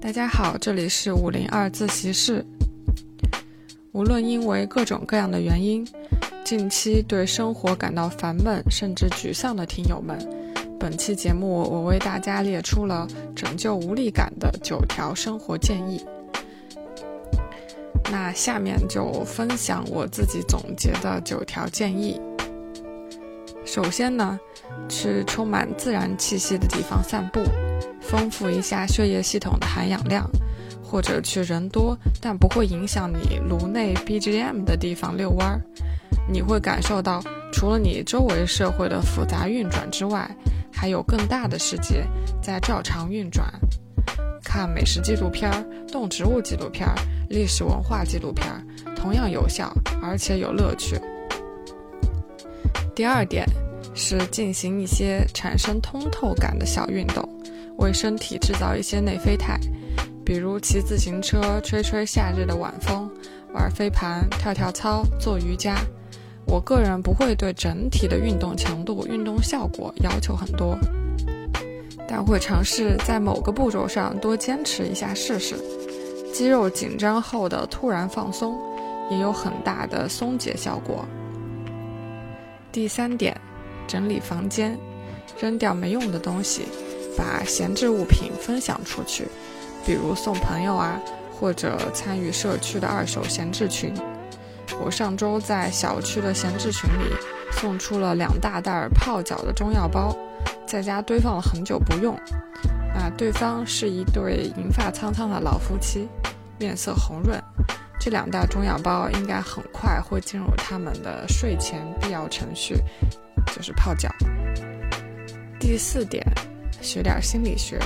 大家好，这里是五零二自习室。无论因为各种各样的原因，近期对生活感到烦闷甚至沮丧的听友们，本期节目我为大家列出了拯救无力感的九条生活建议。那下面就分享我自己总结的九条建议。首先呢，去充满自然气息的地方散步。丰富一下血液系统的含氧量，或者去人多但不会影响你颅内 BGM 的地方遛弯儿，你会感受到除了你周围社会的复杂运转之外，还有更大的世界在照常运转。看美食纪录片、动植物纪录片、历史文化纪录片，同样有效，而且有乐趣。第二点是进行一些产生通透感的小运动。为身体制造一些内啡肽，比如骑自行车、吹吹夏日的晚风、玩飞盘、跳跳操、做瑜伽。我个人不会对整体的运动强度、运动效果要求很多，但会尝试在某个步骤上多坚持一下试试。肌肉紧张后的突然放松，也有很大的松解效果。第三点，整理房间，扔掉没用的东西。把闲置物品分享出去，比如送朋友啊，或者参与社区的二手闲置群。我上周在小区的闲置群里送出了两大袋泡脚的中药包，在家堆放了很久不用。啊，对方是一对银发苍苍的老夫妻，面色红润。这两大中药包应该很快会进入他们的睡前必要程序，就是泡脚。第四点。学点心理学，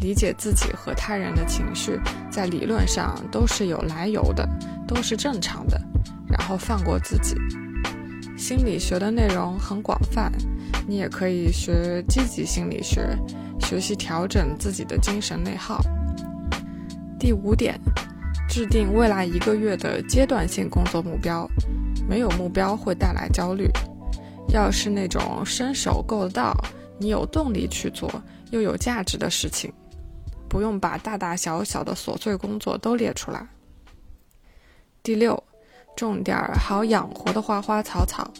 理解自己和他人的情绪，在理论上都是有来由的，都是正常的。然后放过自己。心理学的内容很广泛，你也可以学积极心理学，学习调整自己的精神内耗。第五点，制定未来一个月的阶段性工作目标。没有目标会带来焦虑，要是那种伸手够得到。你有动力去做又有价值的事情，不用把大大小小的琐碎工作都列出来。第六，种点儿好养活的花花草草，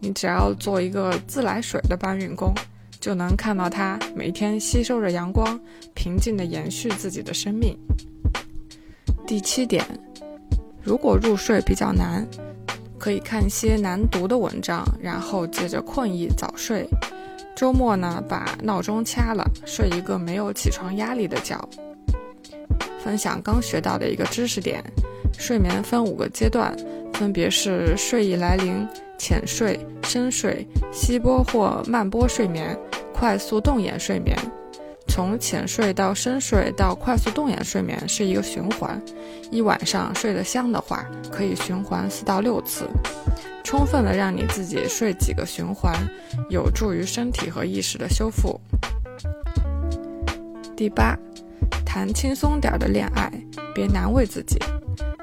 你只要做一个自来水的搬运工，就能看到它每天吸收着阳光，平静地延续自己的生命。第七点，如果入睡比较难，可以看一些难读的文章，然后借着困意早睡。周末呢，把闹钟掐了，睡一个没有起床压力的觉。分享刚学到的一个知识点：睡眠分五个阶段，分别是睡意来临、浅睡、深睡、稀波或慢波睡眠、快速动眼睡眠。从浅睡到深睡到快速动眼睡眠是一个循环，一晚上睡得香的话，可以循环四到六次。充分的让你自己睡几个循环，有助于身体和意识的修复。第八，谈轻松点的恋爱，别难为自己，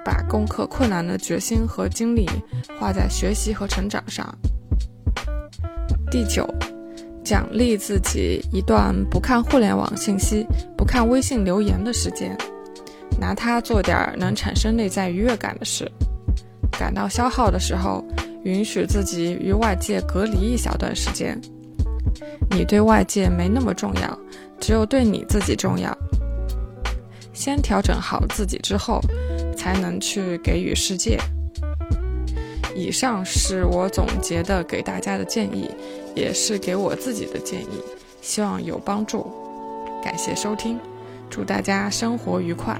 把攻克困难的决心和精力花在学习和成长上。第九，奖励自己一段不看互联网信息、不看微信留言的时间，拿它做点能产生内在愉悦感的事。感到消耗的时候。允许自己与外界隔离一小段时间，你对外界没那么重要，只有对你自己重要。先调整好自己之后，才能去给予世界。以上是我总结的给大家的建议，也是给我自己的建议，希望有帮助。感谢收听，祝大家生活愉快。